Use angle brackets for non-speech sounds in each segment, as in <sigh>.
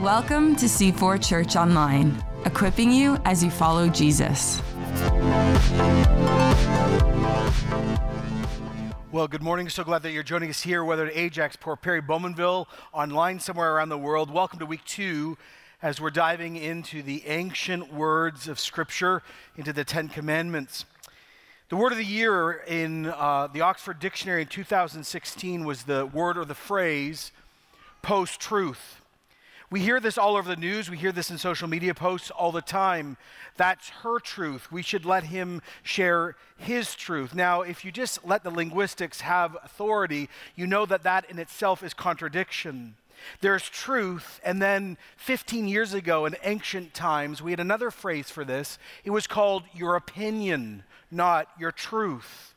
Welcome to C4 Church Online, equipping you as you follow Jesus. Well, good morning. So glad that you're joining us here, whether at Ajax, Port Perry, Bowmanville, online somewhere around the world. Welcome to week two as we're diving into the ancient words of Scripture, into the Ten Commandments. The word of the year in uh, the Oxford Dictionary in 2016 was the word or the phrase post truth. We hear this all over the news. We hear this in social media posts all the time. That's her truth. We should let him share his truth. Now, if you just let the linguistics have authority, you know that that in itself is contradiction. There's truth, and then 15 years ago in ancient times, we had another phrase for this. It was called your opinion, not your truth.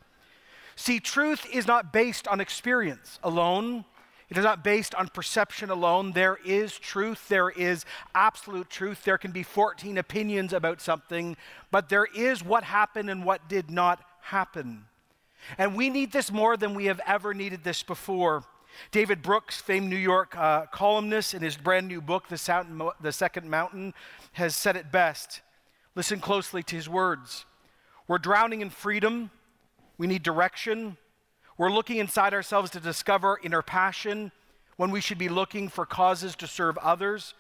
See, truth is not based on experience alone. It is not based on perception alone. There is truth. There is absolute truth. There can be 14 opinions about something, but there is what happened and what did not happen. And we need this more than we have ever needed this before. David Brooks, famed New York uh, columnist, in his brand new book, the, the Second Mountain, has said it best. Listen closely to his words. We're drowning in freedom. We need direction. We're looking inside ourselves to discover inner passion when we should be looking for causes to serve others.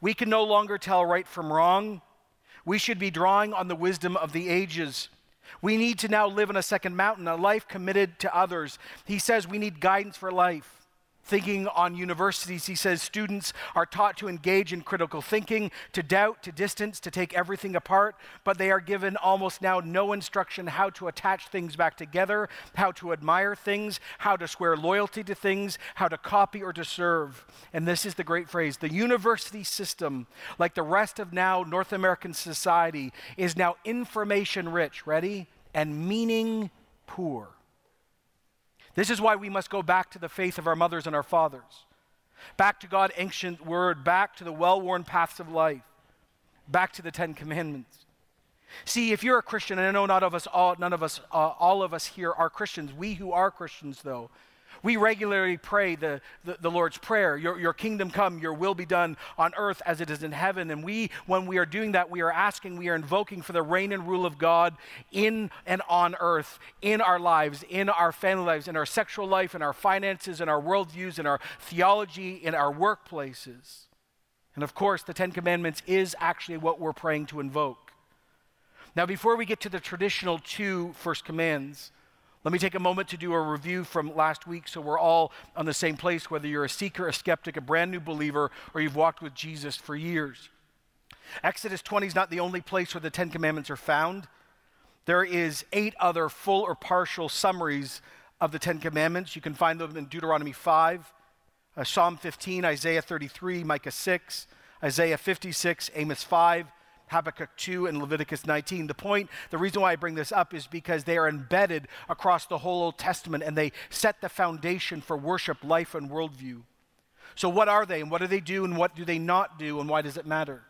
We can no longer tell right from wrong. We should be drawing on the wisdom of the ages. We need to now live in a second mountain, a life committed to others. He says we need guidance for life. Thinking on universities, he says students are taught to engage in critical thinking, to doubt, to distance, to take everything apart, but they are given almost now no instruction how to attach things back together, how to admire things, how to swear loyalty to things, how to copy or to serve. And this is the great phrase the university system, like the rest of now North American society, is now information rich, ready? And meaning poor. This is why we must go back to the faith of our mothers and our fathers, back to God's ancient word, back to the well worn paths of life, back to the Ten Commandments. See, if you're a Christian, and I know not of us all, none of us, uh, all of us here are Christians. We who are Christians, though, we regularly pray the, the, the, Lord's Prayer your, your kingdom come, your will be done on earth as it is in heaven. And we, when we are doing that, we are asking, we are invoking for the reign and rule of God in and on earth, in our lives, in our family lives, in our sexual life, in our finances, in our worldviews, in our theology, in our workplaces. And of course, the Ten Commandments is actually what we're praying to invoke. Now, before we get to the traditional two first commands, let me take a moment to do a review from last week so we're all on the same place, whether you're a seeker, a skeptic, a brand new believer, or you've walked with Jesus for years. Exodus 20 is not the only place where the Ten Commandments are found. There is eight other full or partial summaries of the Ten Commandments. You can find them in Deuteronomy 5, uh, Psalm 15, Isaiah 33, Micah 6, Isaiah 56, Amos 5, Habakkuk 2 and Leviticus 19. The point, the reason why I bring this up is because they are embedded across the whole Old Testament and they set the foundation for worship, life, and worldview. So, what are they and what do they do and what do they not do and why does it matter?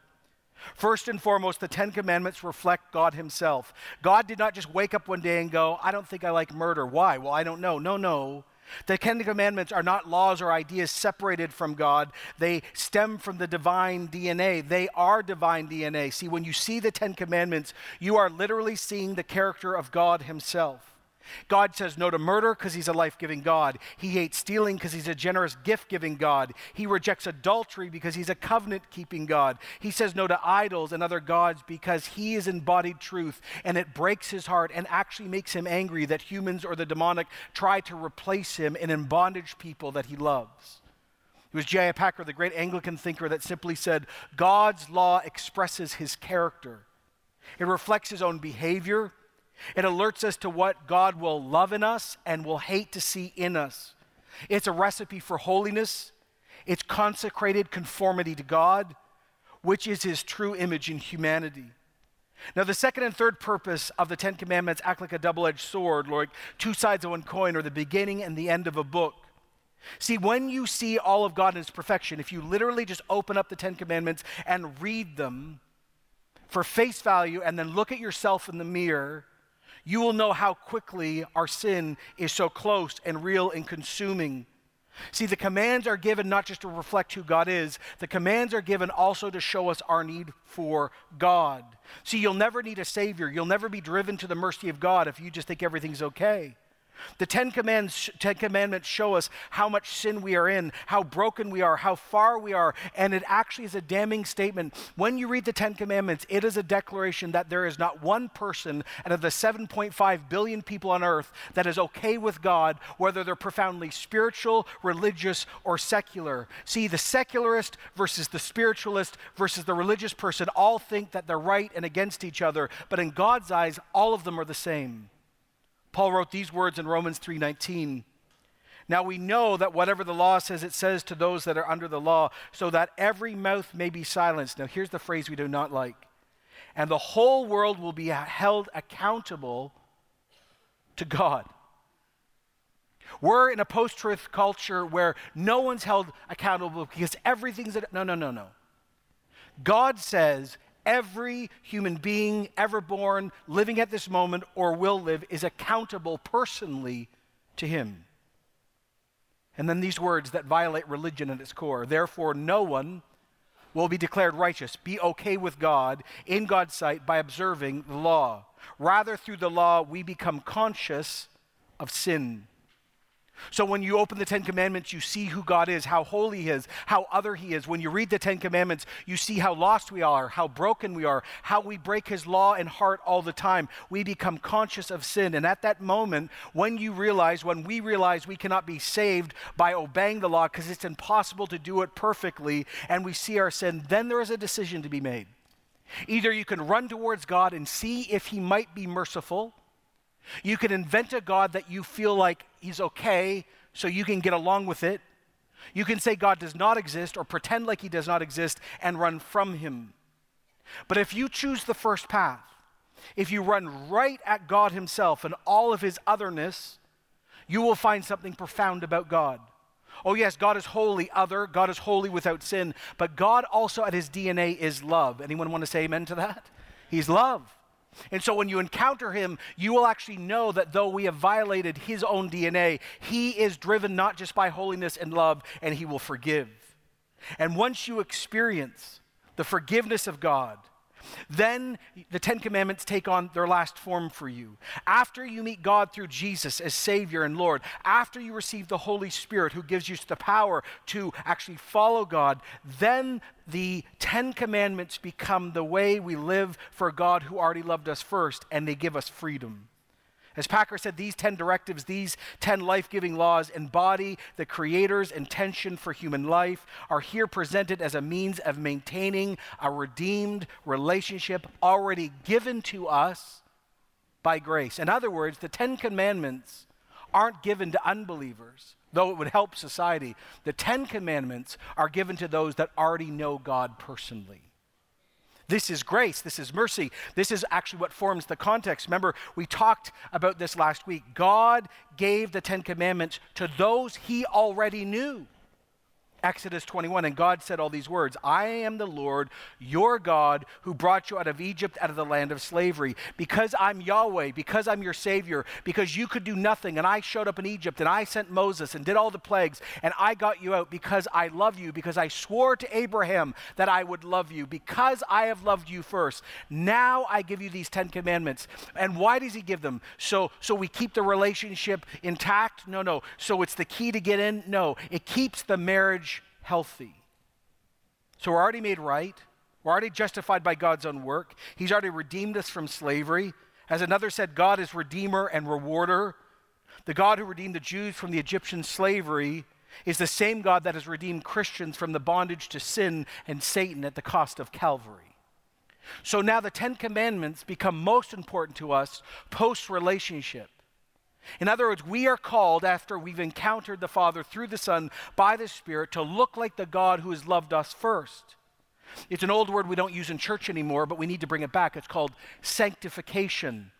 First and foremost, the Ten Commandments reflect God Himself. God did not just wake up one day and go, I don't think I like murder. Why? Well, I don't know. No, no. The Ten Commandments are not laws or ideas separated from God. They stem from the divine DNA. They are divine DNA. See, when you see the Ten Commandments, you are literally seeing the character of God Himself. God says no to murder because he's a life giving God. He hates stealing because he's a generous gift giving God. He rejects adultery because he's a covenant keeping God. He says no to idols and other gods because he is embodied truth and it breaks his heart and actually makes him angry that humans or the demonic try to replace him and in people that he loves. It was J.I. Packer, the great Anglican thinker, that simply said, God's law expresses his character. It reflects his own behavior, it alerts us to what God will love in us and will hate to see in us. It's a recipe for holiness. It's consecrated conformity to God, which is his true image in humanity. Now, the second and third purpose of the Ten Commandments act like a double edged sword, like two sides of one coin, or the beginning and the end of a book. See, when you see all of God in His perfection, if you literally just open up the Ten Commandments and read them for face value and then look at yourself in the mirror, you will know how quickly our sin is so close and real and consuming. See, the commands are given not just to reflect who God is, the commands are given also to show us our need for God. See, you'll never need a Savior. You'll never be driven to the mercy of God if you just think everything's okay. The Ten Commandments, Ten Commandments show us how much sin we are in, how broken we are, how far we are, and it actually is a damning statement. When you read the Ten Commandments, it is a declaration that there is not one person out of the 7.5 billion people on earth that is okay with God, whether they're profoundly spiritual, religious, or secular. See, the secularist versus the spiritualist versus the religious person all think that they're right and against each other, but in God's eyes, all of them are the same. Paul wrote these words in Romans 3:19. Now we know that whatever the law says, it says to those that are under the law, so that every mouth may be silenced. Now here's the phrase we do not like. And the whole world will be held accountable to God. We're in a post truth culture where no one's held accountable because everything's. no, no, no, no. God says every human being ever born, living at this moment, or will live, is accountable personally to him. And then these words that violate religion at its core. Therefore, no one will be declared righteous, be okay with God in God's sight by observing the law. Rather, through the law, we become conscious of sin. So when you open the Ten Commandments, you see who God is, how holy He is, how other He is. When you read the Ten Commandments, you see how lost we are, how broken we are, how we break His law and heart all the time. We become conscious of sin. And at that moment, when you realize, when we realize we cannot be saved by obeying the law because it's impossible to do it perfectly, and we see our sin, then there is a decision to be made. Either you can run towards God and see if He might be merciful you can invent a God that you feel like he's okay, so you can get along with it. You can say God does not exist or pretend like he does not exist and run from him. But if you choose the first path, if you run right at God himself and all of his otherness, you will find something profound about God. Oh, yes, God is holy, other. God is holy without sin. But God also at his DNA is love. Anyone want to say amen to that? He's love. And so when you encounter him, you will actually know that though we have violated his own DNA, he is driven not just by holiness and love, and he will forgive. And once you experience the forgiveness of God, then the Ten Commandments take on their last form for you. After you meet God through Jesus as Savior and Lord, after you receive the Holy Spirit who gives you the power to actually follow God, then the Ten Commandments become the way we live for God who already loved us first, and they give us freedom. As Packer said, these 10 directives, these 10 life giving laws embody the Creator's intention for human life, are here presented as a means of maintaining a redeemed relationship already given to us by grace. In other words, the 10 commandments aren't given to unbelievers, though it would help society. The 10 commandments are given to those that already know God personally. This is grace. This is mercy. This is actually what forms the context. Remember, we talked about this last week. God gave the Ten Commandments to those he already knew. Exodus 21, and God said all these words I am the Lord, your God, who brought you out of Egypt, out of the land of slavery. Because I'm Yahweh, because I'm your Savior, because you could do nothing, and I showed up in Egypt, and I sent Moses and did all the plagues, and I got you out because I love you, because I swore to Abraham that I would love you, because I have loved you first. Now I give you these Ten Commandments. And why does He give them? So, so we keep the relationship intact? No, no. So it's the key to get in? No. It keeps the marriage healthy. So we're already made right. We're already justified by God's own work. He's already redeemed us from slavery. As another said, God is redeemer and rewarder. The God who redeemed the Jews from the Egyptian slavery is the same God that has redeemed Christians from the bondage to sin and Satan at the cost of Calvary. So now the Ten Commandments become most important to us post relationship. In other words, we are called after we've encountered the Father through the Son by the Spirit to look like the God who has loved us first. It's an old word we don't use in church anymore, but we need to bring it back. It's called sanctification,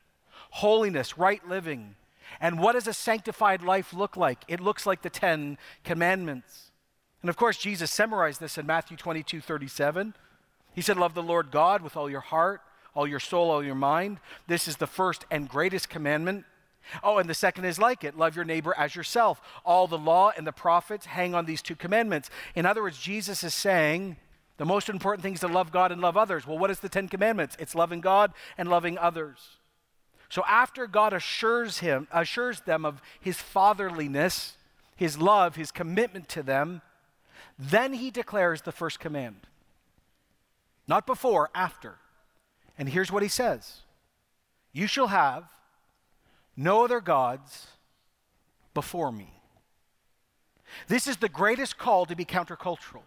holiness, right living. And what does a sanctified life look like? It looks like the Ten Commandments. And of course, Jesus summarized this in Matthew 22 37. He said, Love the Lord God with all your heart all your soul, all your mind. This is the first and greatest commandment. Oh, and the second is like it love your neighbor as yourself. All the law and the prophets hang on these two commandments. In other words, Jesus is saying the most important thing is to love God and love others. Well, what is the Ten Commandments? It's loving God and loving others. So after God assures him, assures them of his fatherliness, his love, his commitment to them, then he declares the first command. Not before, after. And here's what he says You shall have no other gods before me. This is the greatest call to be countercultural.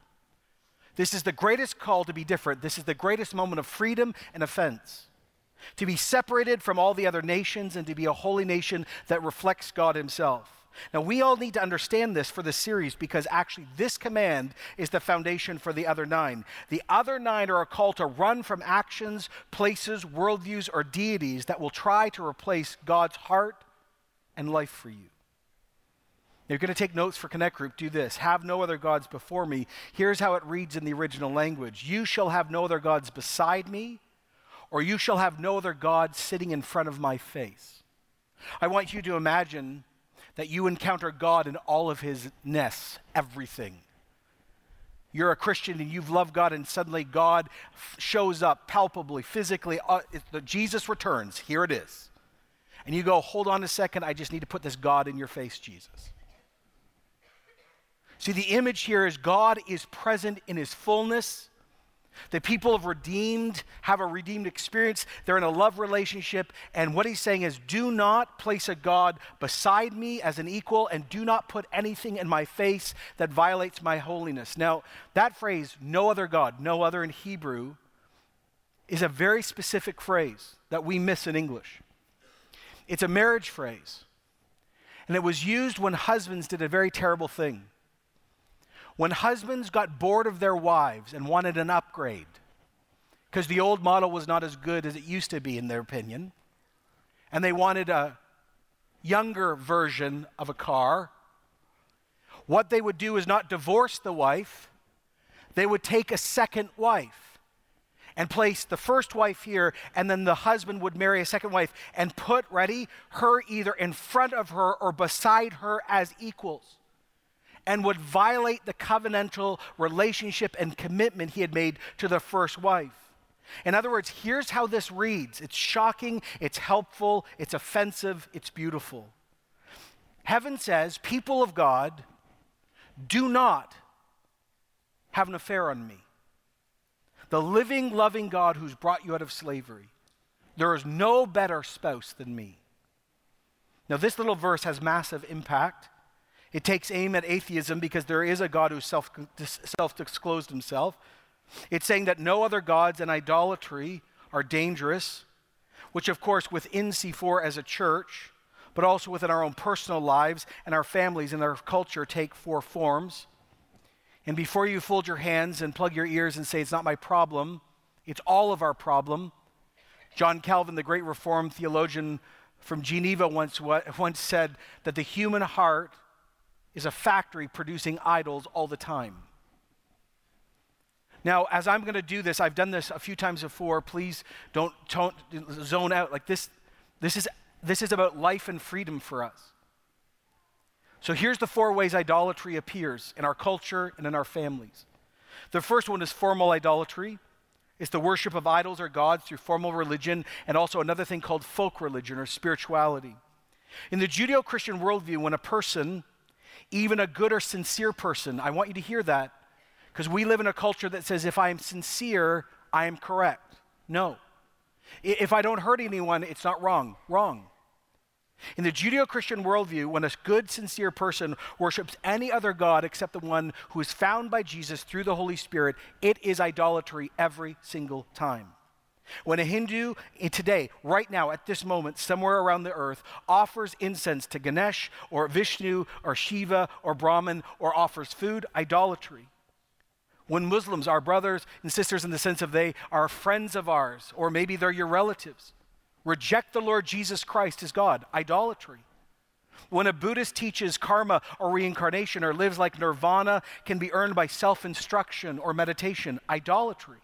This is the greatest call to be different. This is the greatest moment of freedom and offense. To be separated from all the other nations and to be a holy nation that reflects God Himself. Now, we all need to understand this for this series because actually, this command is the foundation for the other nine. The other nine are a call to run from actions, places, worldviews, or deities that will try to replace God's heart and life for you. You're going to take notes for Connect Group. Do this Have no other gods before me. Here's how it reads in the original language You shall have no other gods beside me, or you shall have no other gods sitting in front of my face. I want you to imagine that you encounter God in all of his ness, everything. You're a Christian and you've loved God, and suddenly God f- shows up palpably, physically. Uh, the, Jesus returns. Here it is. And you go, hold on a second, I just need to put this God in your face, Jesus. See, the image here is God is present in his fullness the people of redeemed have a redeemed experience. They're in a love relationship. And what he's saying is do not place a God beside me as an equal, and do not put anything in my face that violates my holiness. Now, that phrase, no other God, no other in Hebrew, is a very specific phrase that we miss in English. It's a marriage phrase. And it was used when husbands did a very terrible thing when husbands got bored of their wives and wanted an upgrade, because the old model was not as good as it used to be, in their opinion, and they wanted a younger version of a car, what they would do is not divorce the wife, they would take a second wife and place the first wife here, and then the husband would marry a second wife and put, ready, her either in front of her or beside her as equals and would violate the covenantal relationship and commitment he had made to the first wife. In other words, here's how this reads it's shocking, it's helpful, it's offensive, it's beautiful. Heaven says, People of God, do not have an affair on me. The living, loving God who's brought you out of slavery. There is no better spouse than me. Now, this little verse has massive impact. It takes aim at atheism because there is a God who self, self-disclosed himself. It's saying that no other gods and idolatry are dangerous, which, of course, within C4 as a church, but also within our own personal lives and our families and our culture, take four forms. And before you fold your hands and plug your ears and say, it's not my problem, it's all of our problem. John Calvin, the great Reformed theologian from Geneva, once, once said that the human heart is a factory producing idols all the time. Now, as I'm going to do this, I've done this a few times before. Please don't, don't zone out. Like this, this is, this is about life and freedom for us. So here's the four ways idolatry appears in our culture and in our families. The first one is formal idolatry. It's the worship of idols or gods through formal religion, and also another thing called folk religion or spirituality. In the Judeo Christian worldview, when a person even a good or sincere person. I want you to hear that because we live in a culture that says if I am sincere, I am correct. No. If I don't hurt anyone, it's not wrong. Wrong. In the Judeo Christian worldview, when a good, sincere person worships any other God except the one who is found by Jesus through the Holy Spirit, it is idolatry every single time. When a Hindu eh, today, right now, at this moment, somewhere around the earth, offers incense to Ganesh or Vishnu or Shiva or Brahman or offers food, idolatry. When Muslims, our brothers and sisters in the sense of they are friends of ours, or maybe they're your relatives, reject the Lord Jesus Christ as God, idolatry. When a Buddhist teaches karma or reincarnation or lives like nirvana can be earned by self instruction or meditation, idolatry.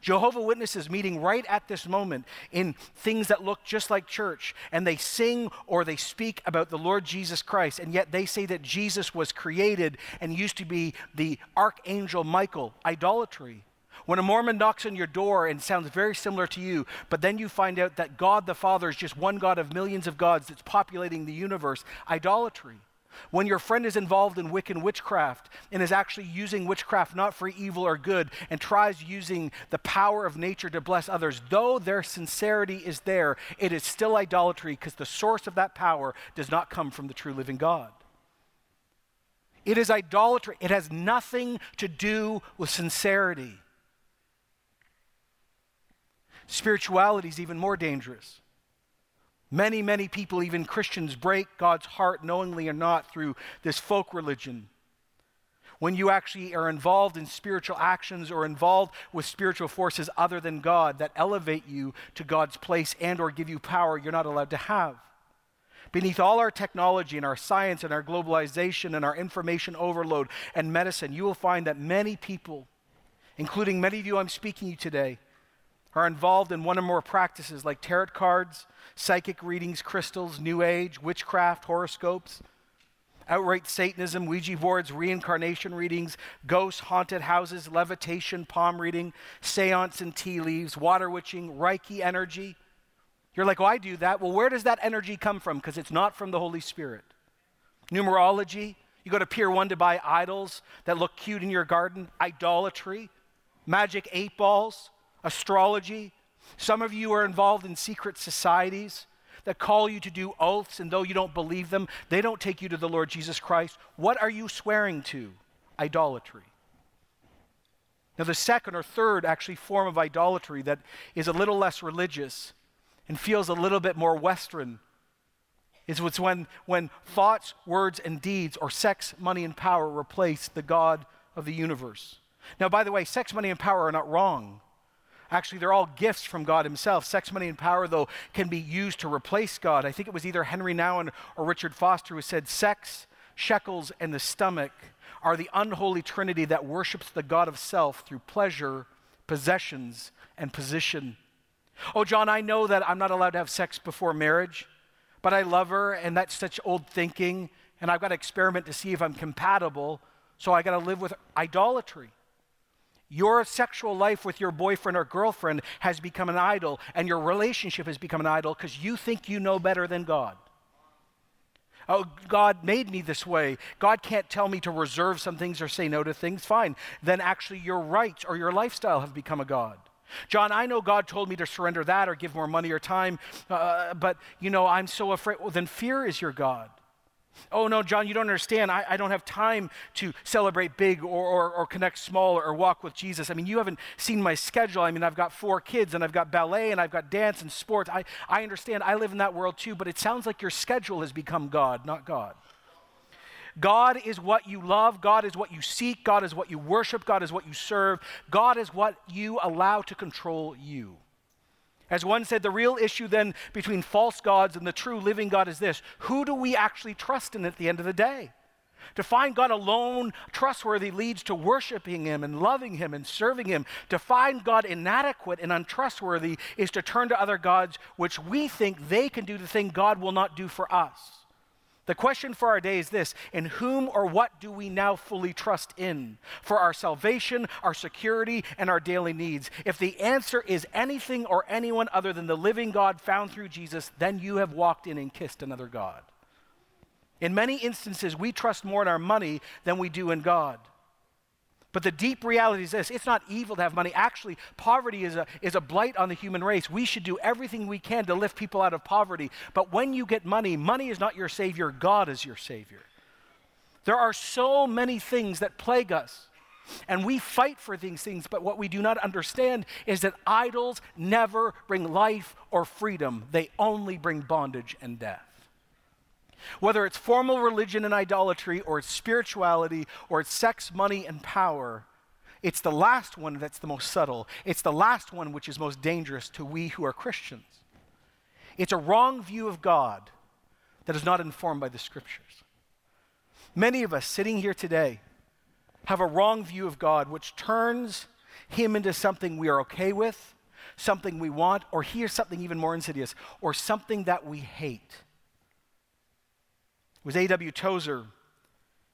Jehovah Witnesses meeting right at this moment in things that look just like church, and they sing or they speak about the Lord Jesus Christ, and yet they say that Jesus was created and used to be the archangel Michael. Idolatry. When a Mormon knocks on your door and sounds very similar to you, but then you find out that God the Father is just one God of millions of gods that's populating the universe, idolatry. When your friend is involved in Wiccan witchcraft and is actually using witchcraft not for evil or good and tries using the power of nature to bless others, though their sincerity is there, it is still idolatry because the source of that power does not come from the true living God. It is idolatry. It has nothing to do with sincerity. Spirituality is even more dangerous. Many, many people, even Christians, break God's heart knowingly or not through this folk religion. When you actually are involved in spiritual actions or involved with spiritual forces other than God that elevate you to God's place and or give you power you're not allowed to have. Beneath all our technology and our science and our globalization and our information overload and medicine, you will find that many people, including many of you I'm speaking to today, are involved in one or more practices like tarot cards, psychic readings, crystals, New Age, witchcraft, horoscopes, outright Satanism, Ouija boards, reincarnation readings, ghosts, haunted houses, levitation, palm reading, seance and tea leaves, water witching, Reiki energy. You're like, oh, I do that. Well, where does that energy come from? Because it's not from the Holy Spirit. Numerology. You go to Pier 1 to buy idols that look cute in your garden. Idolatry. Magic eight balls astrology. Some of you are involved in secret societies that call you to do oaths, and though you don't believe them, they don't take you to the Lord Jesus Christ. What are you swearing to? Idolatry. Now, the second or third actually form of idolatry that is a little less religious and feels a little bit more Western is what's when, when thoughts, words, and deeds, or sex, money, and power replace the God of the universe. Now, by the way, sex, money, and power are not wrong. Actually, they're all gifts from God Himself. Sex, money, and power, though, can be used to replace God. I think it was either Henry Nouwen or Richard Foster who said, Sex, shekels, and the stomach are the unholy trinity that worships the God of self through pleasure, possessions, and position. Oh, John, I know that I'm not allowed to have sex before marriage, but I love her, and that's such old thinking, and I've got to experiment to see if I'm compatible, so I got to live with idolatry. Your sexual life with your boyfriend or girlfriend has become an idol, and your relationship has become an idol because you think you know better than God. Oh, God made me this way. God can't tell me to reserve some things or say no to things. Fine. Then actually, your rights or your lifestyle have become a God. John, I know God told me to surrender that or give more money or time, uh, but you know, I'm so afraid. Well, then fear is your God. Oh, no, John, you don't understand. I, I don't have time to celebrate big or, or, or connect small or, or walk with Jesus. I mean, you haven't seen my schedule. I mean, I've got four kids and I've got ballet and I've got dance and sports. I, I understand. I live in that world too, but it sounds like your schedule has become God, not God. God is what you love. God is what you seek. God is what you worship. God is what you serve. God is what you allow to control you. As one said, the real issue then between false gods and the true living God is this who do we actually trust in at the end of the day? To find God alone trustworthy leads to worshiping Him and loving Him and serving Him. To find God inadequate and untrustworthy is to turn to other gods which we think they can do the thing God will not do for us. The question for our day is this In whom or what do we now fully trust in for our salvation, our security, and our daily needs? If the answer is anything or anyone other than the living God found through Jesus, then you have walked in and kissed another God. In many instances, we trust more in our money than we do in God. But the deep reality is this it's not evil to have money. Actually, poverty is a, is a blight on the human race. We should do everything we can to lift people out of poverty. But when you get money, money is not your Savior, God is your Savior. There are so many things that plague us. And we fight for these things, but what we do not understand is that idols never bring life or freedom, they only bring bondage and death. Whether it's formal religion and idolatry, or it's spirituality, or it's sex, money, and power, it's the last one that's the most subtle. It's the last one which is most dangerous to we who are Christians. It's a wrong view of God that is not informed by the scriptures. Many of us sitting here today have a wrong view of God which turns him into something we are okay with, something we want, or here's something even more insidious, or something that we hate. It was A.W. Tozer, in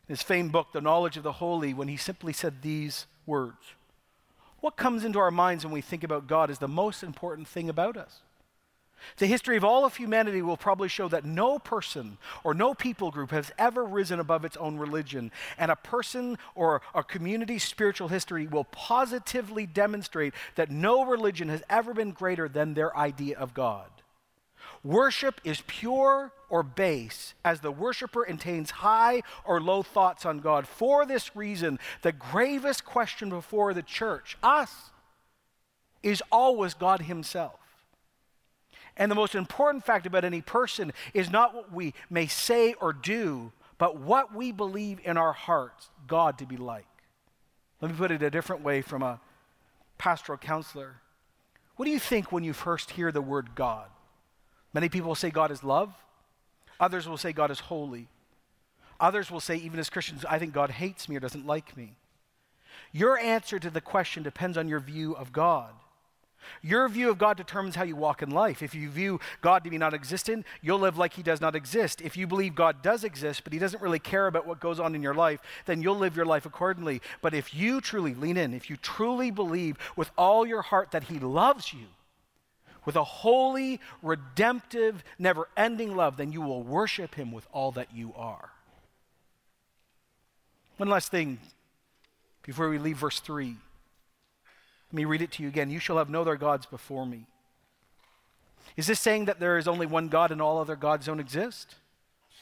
his famed book, The Knowledge of the Holy, when he simply said these words What comes into our minds when we think about God is the most important thing about us. The history of all of humanity will probably show that no person or no people group has ever risen above its own religion, and a person or a community's spiritual history will positively demonstrate that no religion has ever been greater than their idea of God. Worship is pure or base as the worshiper entertains high or low thoughts on God. For this reason, the gravest question before the church, us, is always God Himself. And the most important fact about any person is not what we may say or do, but what we believe in our hearts God to be like. Let me put it a different way from a pastoral counselor. What do you think when you first hear the word God? Many people will say God is love. Others will say God is holy. Others will say, even as Christians, I think God hates me or doesn't like me. Your answer to the question depends on your view of God. Your view of God determines how you walk in life. If you view God to be non existent, you'll live like He does not exist. If you believe God does exist, but He doesn't really care about what goes on in your life, then you'll live your life accordingly. But if you truly lean in, if you truly believe with all your heart that He loves you, with a holy, redemptive, never ending love, then you will worship Him with all that you are. One last thing before we leave verse 3. Let me read it to you again. You shall have no other gods before me. Is this saying that there is only one God and all other gods don't exist?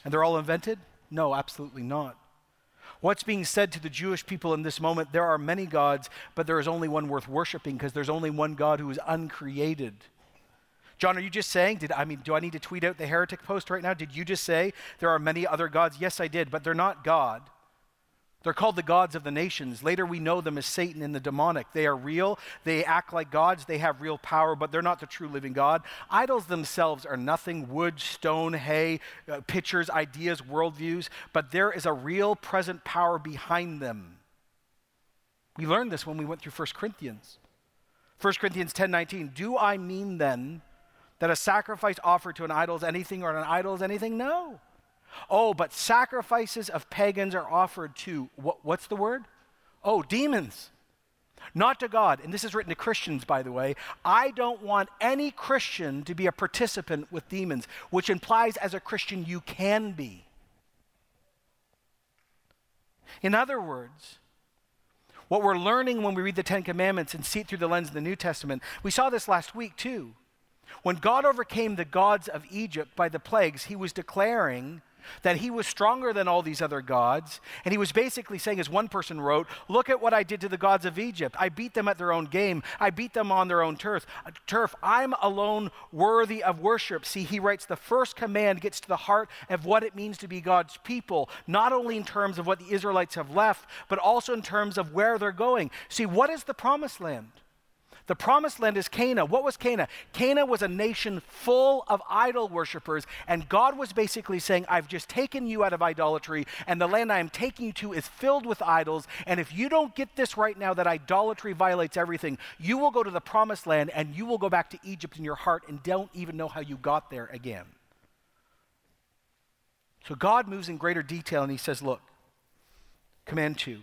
And they're all invented? No, absolutely not. What's being said to the Jewish people in this moment? There are many gods, but there is only one worth worshiping because there's only one God who is uncreated. John, are you just saying, did I mean, do I need to tweet out the heretic post right now? Did you just say there are many other gods? Yes, I did, but they're not God. They're called the gods of the nations. Later, we know them as Satan and the demonic. They are real. They act like gods. They have real power, but they're not the true living God. Idols themselves are nothing wood, stone, hay, uh, pictures, ideas, worldviews, but there is a real present power behind them. We learned this when we went through 1 Corinthians. 1 Corinthians 10 19. Do I mean then that a sacrifice offered to an idol is anything or an idol is anything? No. Oh, but sacrifices of pagans are offered to, what, what's the word? Oh, demons. Not to God. And this is written to Christians, by the way. I don't want any Christian to be a participant with demons, which implies as a Christian you can be. In other words, what we're learning when we read the Ten Commandments and see it through the lens of the New Testament, we saw this last week too. When God overcame the gods of Egypt by the plagues, he was declaring that he was stronger than all these other gods. And he was basically saying, as one person wrote, Look at what I did to the gods of Egypt. I beat them at their own game, I beat them on their own turf. Uh, turf. I'm alone worthy of worship. See, he writes, the first command gets to the heart of what it means to be God's people, not only in terms of what the Israelites have left, but also in terms of where they're going. See, what is the promised land? The promised land is Canaan. What was Canaan? Canaan was a nation full of idol worshippers, and God was basically saying, I've just taken you out of idolatry, and the land I am taking you to is filled with idols. And if you don't get this right now, that idolatry violates everything, you will go to the promised land and you will go back to Egypt in your heart and don't even know how you got there again. So God moves in greater detail and he says, Look, command two.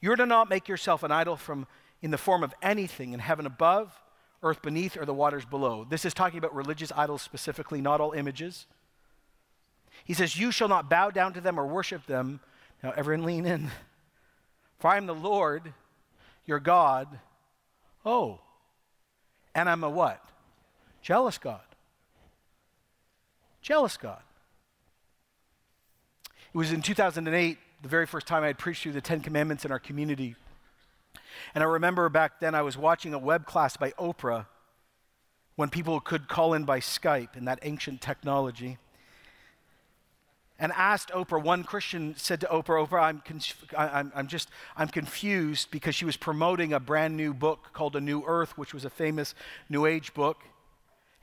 You're to not make yourself an idol from in the form of anything in heaven above, earth beneath, or the waters below. This is talking about religious idols specifically, not all images. He says, You shall not bow down to them or worship them. Now, everyone lean in. <laughs> For I am the Lord, your God. Oh, and I'm a what? Jealous God. Jealous God. It was in 2008, the very first time I had preached through the Ten Commandments in our community. And I remember back then I was watching a webcast by Oprah when people could call in by Skype in that ancient technology. And asked Oprah, one Christian said to Oprah, Oprah, I'm, conf- I'm, I'm just, I'm confused because she was promoting a brand new book called A New Earth, which was a famous New Age book.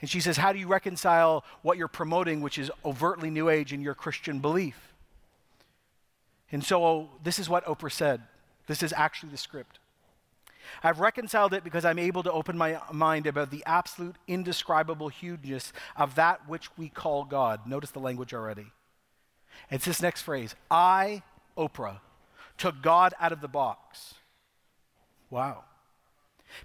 And she says, How do you reconcile what you're promoting, which is overtly New Age, in your Christian belief? And so oh, this is what Oprah said. This is actually the script. I've reconciled it because I'm able to open my mind about the absolute indescribable hugeness of that which we call God. Notice the language already. It's this next phrase I, Oprah, took God out of the box. Wow.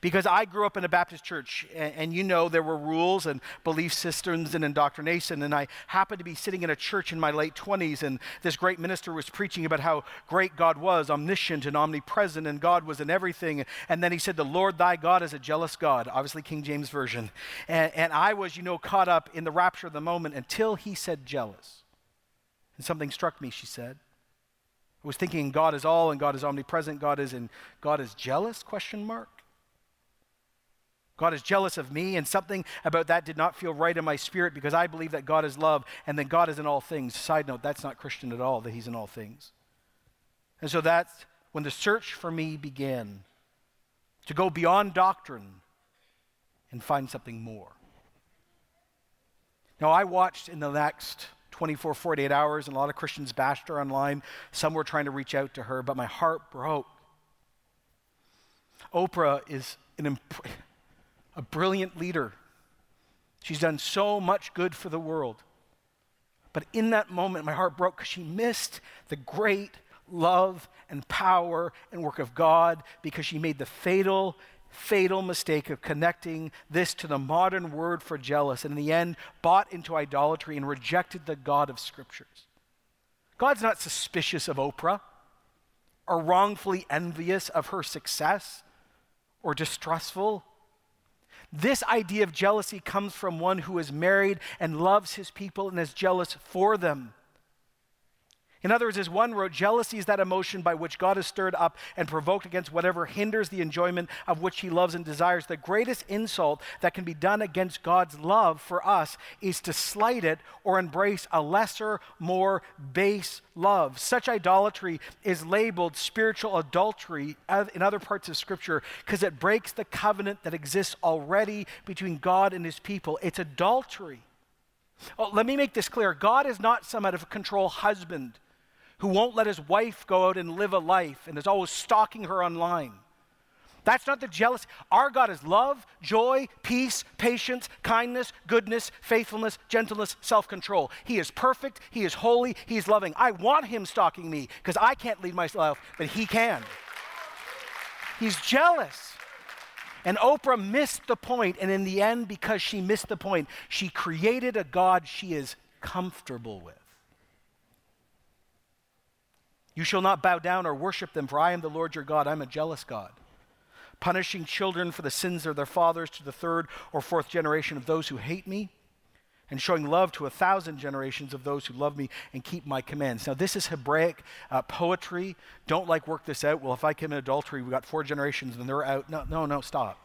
Because I grew up in a Baptist church, and, and, you know there were rules and belief systems and indoctrination. And I happened to be sitting in a church in my late 20s, and this great minister was preaching about how great God was, omniscient and omnipresent, and God was in everything. And then he said, The Lord thy God is a jealous God, obviously King James Version. And, and I was, you know, caught up in the rapture of the moment until he said jealous. And something struck me, she said. I was thinking God is all and God is omnipresent, God is in God is jealous question mark. God is jealous of me, and something about that did not feel right in my spirit because I believe that God is love and that God is in all things. Side note, that's not Christian at all, that He's in all things. And so that's when the search for me began to go beyond doctrine and find something more. Now, I watched in the next 24, 48 hours, and a lot of Christians bashed her online. Some were trying to reach out to her, but my heart broke. Oprah is an a brilliant leader. She's done so much good for the world. But in that moment, my heart broke because she missed the great love and power and work of God because she made the fatal, fatal mistake of connecting this to the modern word for jealous and in the end bought into idolatry and rejected the God of scriptures. God's not suspicious of Oprah or wrongfully envious of her success or distrustful this idea of jealousy comes from one who is married and loves his people and is jealous for them. In other words, as one wrote, jealousy is that emotion by which God is stirred up and provoked against whatever hinders the enjoyment of which he loves and desires. The greatest insult that can be done against God's love for us is to slight it or embrace a lesser, more base love. Such idolatry is labeled spiritual adultery in other parts of Scripture because it breaks the covenant that exists already between God and his people. It's adultery. Oh, let me make this clear God is not some out of control husband who won't let his wife go out and live a life and is always stalking her online. That's not the jealousy. Our God is love, joy, peace, patience, kindness, goodness, faithfulness, gentleness, self control. He is perfect. He is holy. He is loving. I want him stalking me because I can't lead myself, but he can. He's jealous. And Oprah missed the point, and in the end, because she missed the point, she created a God she is comfortable with. You shall not bow down or worship them, for I am the Lord your God. I'm a jealous God, punishing children for the sins of their fathers to the third or fourth generation of those who hate me, and showing love to a thousand generations of those who love me and keep my commands. Now, this is Hebraic uh, poetry. Don't like work this out. Well, if I commit adultery, we've got four generations and they're out. No, no, no, stop.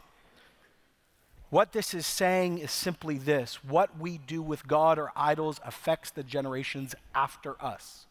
What this is saying is simply this what we do with God or idols affects the generations after us.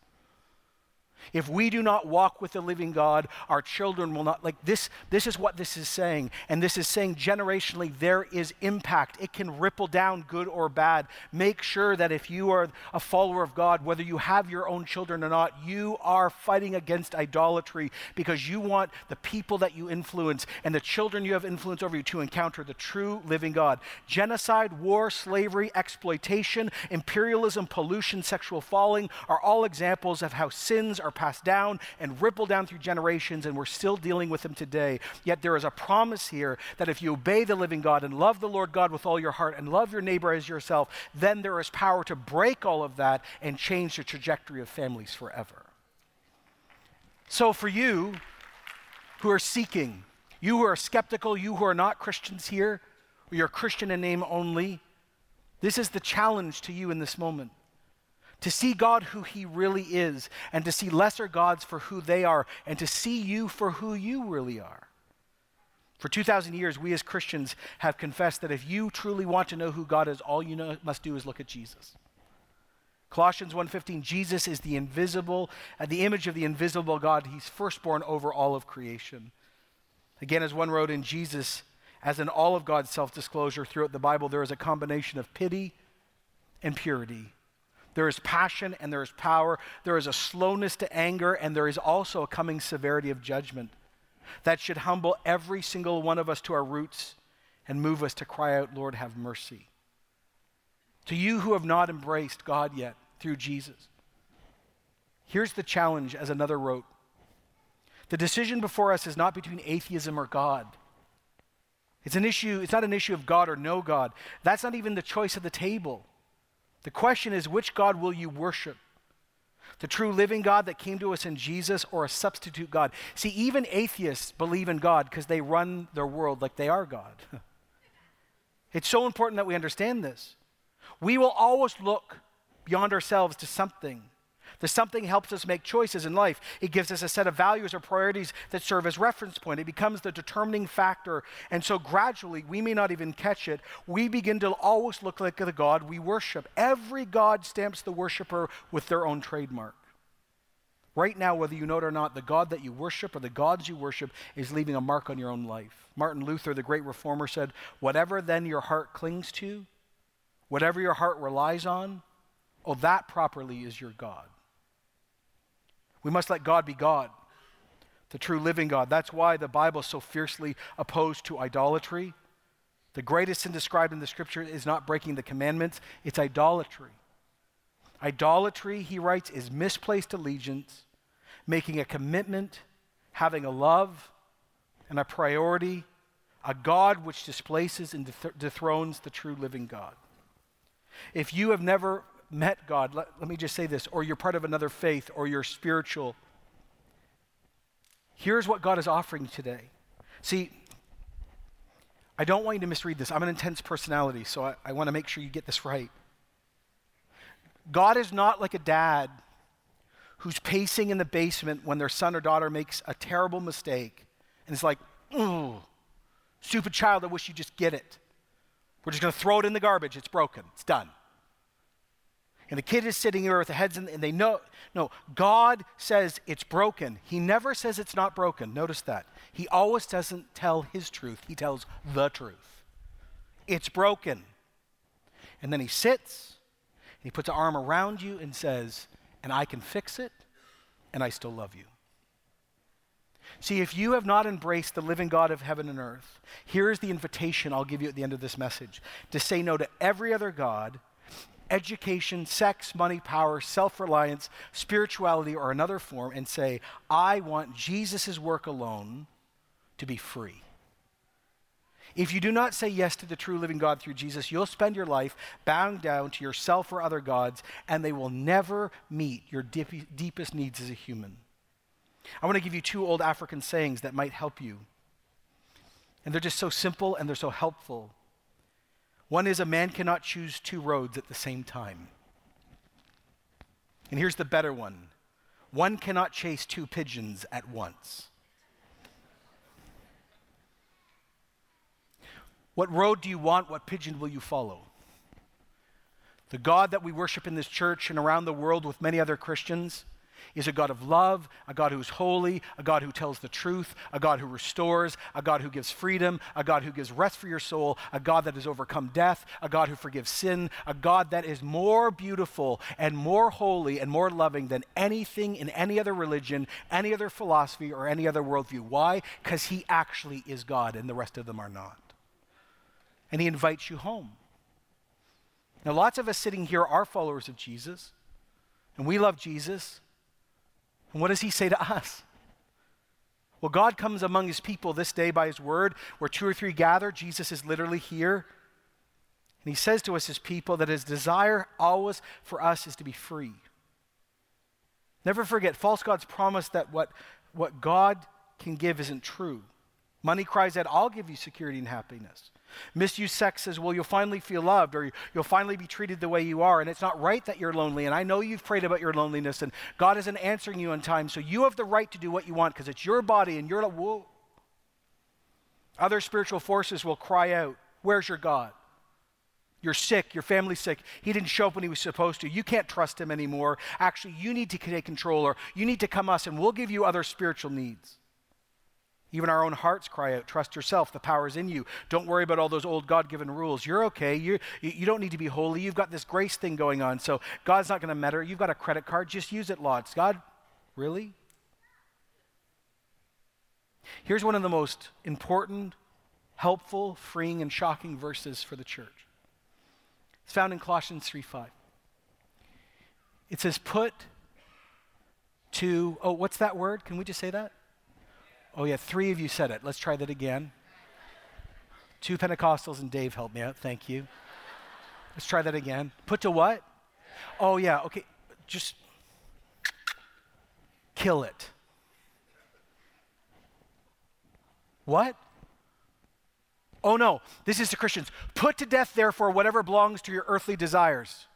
If we do not walk with the living God, our children will not. Like this, this is what this is saying. And this is saying generationally, there is impact. It can ripple down, good or bad. Make sure that if you are a follower of God, whether you have your own children or not, you are fighting against idolatry because you want the people that you influence and the children you have influence over you to encounter the true living God. Genocide, war, slavery, exploitation, imperialism, pollution, sexual falling are all examples of how sins are are passed down and ripple down through generations, and we're still dealing with them today. Yet there is a promise here that if you obey the living God and love the Lord God with all your heart and love your neighbor as yourself, then there is power to break all of that and change the trajectory of families forever. So, for you who are seeking, you who are skeptical, you who are not Christians here, or you're Christian in name only, this is the challenge to you in this moment to see God who He really is, and to see lesser gods for who they are, and to see you for who you really are. For 2,000 years, we as Christians have confessed that if you truly want to know who God is, all you know, must do is look at Jesus. Colossians 1:15 Jesus is the invisible uh, the image of the invisible God he's firstborn over all of creation. Again as one wrote in Jesus as in all of God's self-disclosure throughout the Bible there is a combination of pity and purity. There is passion and there is power. There is a slowness to anger, and there is also a coming severity of judgment. that should humble every single one of us to our roots and move us to cry out, Lord, have mercy. To you who have not embraced God yet through Jesus, here's the challenge, as another wrote The decision before us is not between atheism or God. It's an issue, it's not an issue of God or no God. That's not even the choice of the table. The question is, which God will you worship? The true living God that came to us in Jesus or a substitute God? See, even atheists believe in God because they run their world like they are God. <laughs> it's so important that we understand this. We will always look beyond ourselves to something. The something helps us make choices in life. It gives us a set of values or priorities that serve as reference point. It becomes the determining factor. And so gradually, we may not even catch it, we begin to always look like the God we worship. Every God stamps the worshiper with their own trademark. Right now, whether you know it or not, the God that you worship or the gods you worship is leaving a mark on your own life. Martin Luther, the great reformer, said, Whatever then your heart clings to, whatever your heart relies on, oh, that properly is your God. We must let God be God, the true living God. That's why the Bible is so fiercely opposed to idolatry. The greatest sin described in the scripture is not breaking the commandments, it's idolatry. Idolatry, he writes, is misplaced allegiance, making a commitment, having a love and a priority, a God which displaces and dethrones the true living God. If you have never met God, let, let me just say this, or you're part of another faith, or you're spiritual, here's what God is offering today. See, I don't want you to misread this. I'm an intense personality, so I, I want to make sure you get this right. God is not like a dad who's pacing in the basement when their son or daughter makes a terrible mistake and it's like, ooh, stupid child, I wish you just get it. We're just going to throw it in the garbage. It's broken. It's done and the kid is sitting here with the heads in, and they know, no, God says it's broken. He never says it's not broken. Notice that. He always doesn't tell his truth, he tells the truth. It's broken. And then he sits, and he puts an arm around you and says, and I can fix it, and I still love you. See, if you have not embraced the living God of heaven and earth, here is the invitation I'll give you at the end of this message to say no to every other God education, sex, money, power, self reliance, spirituality, or another form and say, I want Jesus' work alone to be free. If you do not say yes to the true living God through Jesus, you'll spend your life bowing down to yourself or other gods, and they will never meet your deepest needs as a human. I want to give you two old African sayings that might help you. And they're just so simple and they're so helpful. One is a man cannot choose two roads at the same time. And here's the better one one cannot chase two pigeons at once. What road do you want? What pigeon will you follow? The God that we worship in this church and around the world with many other Christians is a God of love, a God who's holy, a God who tells the truth, a God who restores, a God who gives freedom, a God who gives rest for your soul, a God that has overcome death, a God who forgives sin, a God that is more beautiful and more holy and more loving than anything in any other religion, any other philosophy, or any other worldview. Why? Because he actually is God and the rest of them are not. And he invites you home. Now, lots of us sitting here are followers of Jesus, and we love Jesus. And what does he say to us? Well, God comes among his people this day by his word, where two or three gather. Jesus is literally here. And he says to us, his people, that his desire always for us is to be free. Never forget, false gods promise that what, what God can give isn't true. Money cries out, I'll give you security and happiness. Misuse sex says, well, you'll finally feel loved or you'll finally be treated the way you are. And it's not right that you're lonely. And I know you've prayed about your loneliness and God isn't answering you in time. So you have the right to do what you want because it's your body and you're, whoa. Other spiritual forces will cry out, Where's your God? You're sick, your family's sick. He didn't show up when he was supposed to. You can't trust him anymore. Actually, you need to take control or you need to come us and we'll give you other spiritual needs. Even our own hearts cry out, trust yourself, the power is in you. Don't worry about all those old God given rules. You're okay. You're, you don't need to be holy. You've got this grace thing going on, so God's not going to matter. You've got a credit card, just use it lots. God, really? Here's one of the most important, helpful, freeing, and shocking verses for the church. It's found in Colossians 3 5. It says, Put to, oh, what's that word? Can we just say that? Oh, yeah, three of you said it. Let's try that again. Two Pentecostals and Dave helped me out. Thank you. Let's try that again. Put to what? Oh, yeah, okay. Just kill it. What? Oh no, this is to Christians. Put to death, therefore, whatever belongs to your earthly desires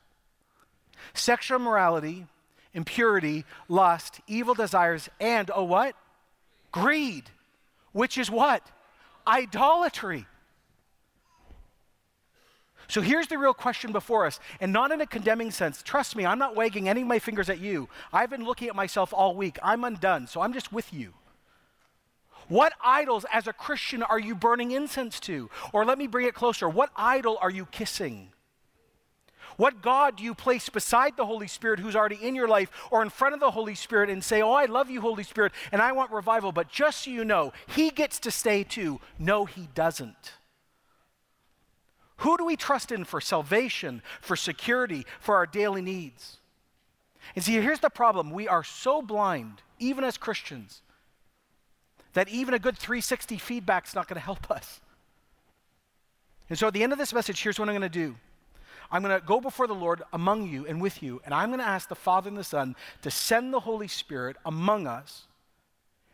sexual morality, impurity, lust, evil desires, and, oh, what? Greed, which is what? Idolatry. So here's the real question before us, and not in a condemning sense. Trust me, I'm not wagging any of my fingers at you. I've been looking at myself all week. I'm undone, so I'm just with you. What idols, as a Christian, are you burning incense to? Or let me bring it closer. What idol are you kissing? What God do you place beside the Holy Spirit who's already in your life or in front of the Holy Spirit and say, Oh, I love you, Holy Spirit, and I want revival, but just so you know, He gets to stay too. No, He doesn't. Who do we trust in for salvation, for security, for our daily needs? And see, here's the problem we are so blind, even as Christians, that even a good 360 feedback is not going to help us. And so at the end of this message, here's what I'm going to do. I'm going to go before the Lord among you and with you, and I'm going to ask the Father and the Son to send the Holy Spirit among us,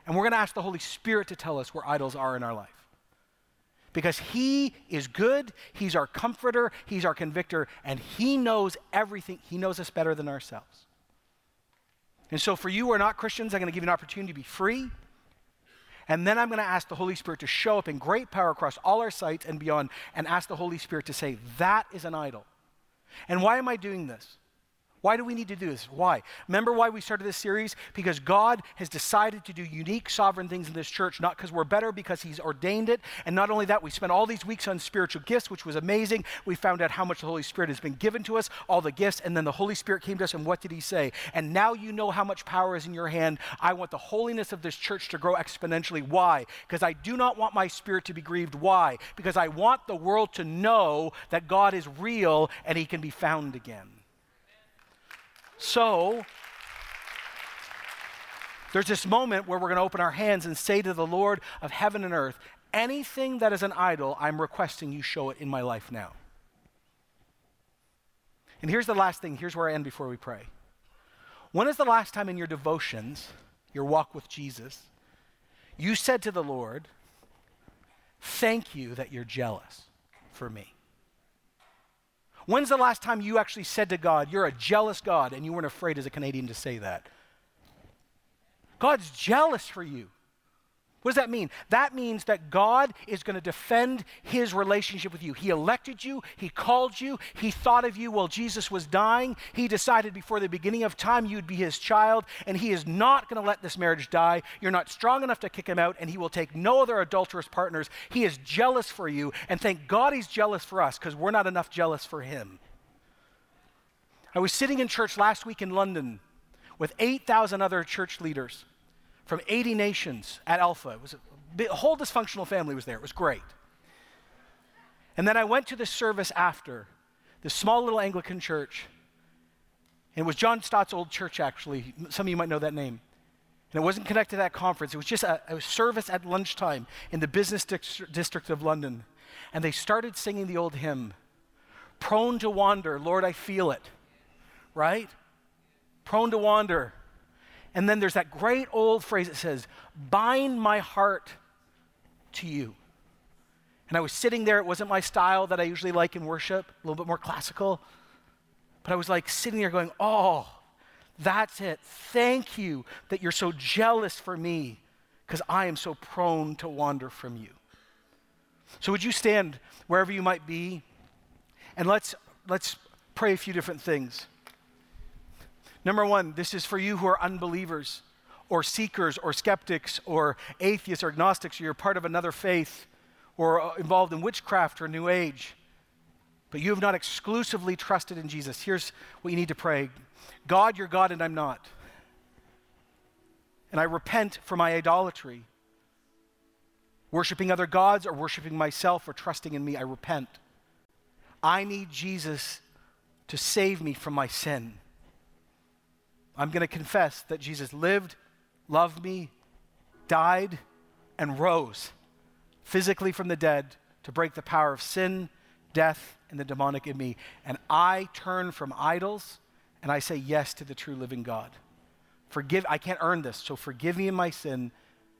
and we're going to ask the Holy Spirit to tell us where idols are in our life because He is good, He's our comforter, He's our convictor, and He knows everything. He knows us better than ourselves. And so, for you who are not Christians, I'm going to give you an opportunity to be free. And then I'm going to ask the Holy Spirit to show up in great power across all our sites and beyond, and ask the Holy Spirit to say, That is an idol. And why am I doing this? Why do we need to do this? Why? Remember why we started this series? Because God has decided to do unique, sovereign things in this church, not because we're better, because He's ordained it. And not only that, we spent all these weeks on spiritual gifts, which was amazing. We found out how much the Holy Spirit has been given to us, all the gifts, and then the Holy Spirit came to us, and what did He say? And now you know how much power is in your hand. I want the holiness of this church to grow exponentially. Why? Because I do not want my spirit to be grieved. Why? Because I want the world to know that God is real and He can be found again. So, there's this moment where we're going to open our hands and say to the Lord of heaven and earth, anything that is an idol, I'm requesting you show it in my life now. And here's the last thing. Here's where I end before we pray. When is the last time in your devotions, your walk with Jesus, you said to the Lord, Thank you that you're jealous for me? When's the last time you actually said to God, You're a jealous God, and you weren't afraid as a Canadian to say that? God's jealous for you. What does that mean? That means that God is going to defend his relationship with you. He elected you, he called you, he thought of you while Jesus was dying. He decided before the beginning of time you'd be his child, and he is not going to let this marriage die. You're not strong enough to kick him out, and he will take no other adulterous partners. He is jealous for you, and thank God he's jealous for us because we're not enough jealous for him. I was sitting in church last week in London with 8,000 other church leaders from 80 nations at Alpha. It was a, whole dysfunctional family was there. It was great. And then I went to the service after, this small little Anglican church. And it was John Stott's old church, actually. Some of you might know that name. And it wasn't connected to that conference. It was just a, a service at lunchtime in the business district of London. And they started singing the old hymn, Prone to wander, Lord, I feel it. Right? Prone to wander. And then there's that great old phrase that says, bind my heart to you. And I was sitting there, it wasn't my style that I usually like in worship, a little bit more classical. But I was like sitting there going, oh, that's it. Thank you that you're so jealous for me because I am so prone to wander from you. So would you stand wherever you might be and let's let's pray a few different things. Number one, this is for you who are unbelievers or seekers or skeptics or atheists or agnostics, or you're part of another faith or uh, involved in witchcraft or New Age, but you have not exclusively trusted in Jesus. Here's what you need to pray God, you're God, and I'm not. And I repent for my idolatry. worshiping other gods or worshiping myself or trusting in me, I repent. I need Jesus to save me from my sin. I'm going to confess that Jesus lived, loved me, died, and rose physically from the dead to break the power of sin, death, and the demonic in me. And I turn from idols and I say yes to the true living God. Forgive, I can't earn this, so forgive me in my sin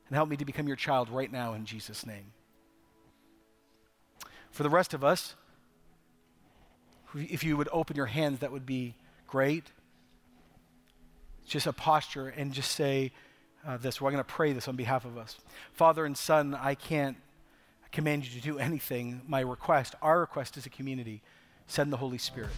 and help me to become your child right now in Jesus' name. For the rest of us, if you would open your hands, that would be great. Just a posture and just say uh, this. We're going to pray this on behalf of us. Father and Son, I can't command you to do anything. My request, our request as a community, send the Holy Spirit.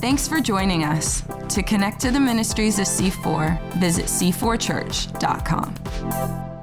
Thanks for joining us. To connect to the ministries of C4, visit c4church.com.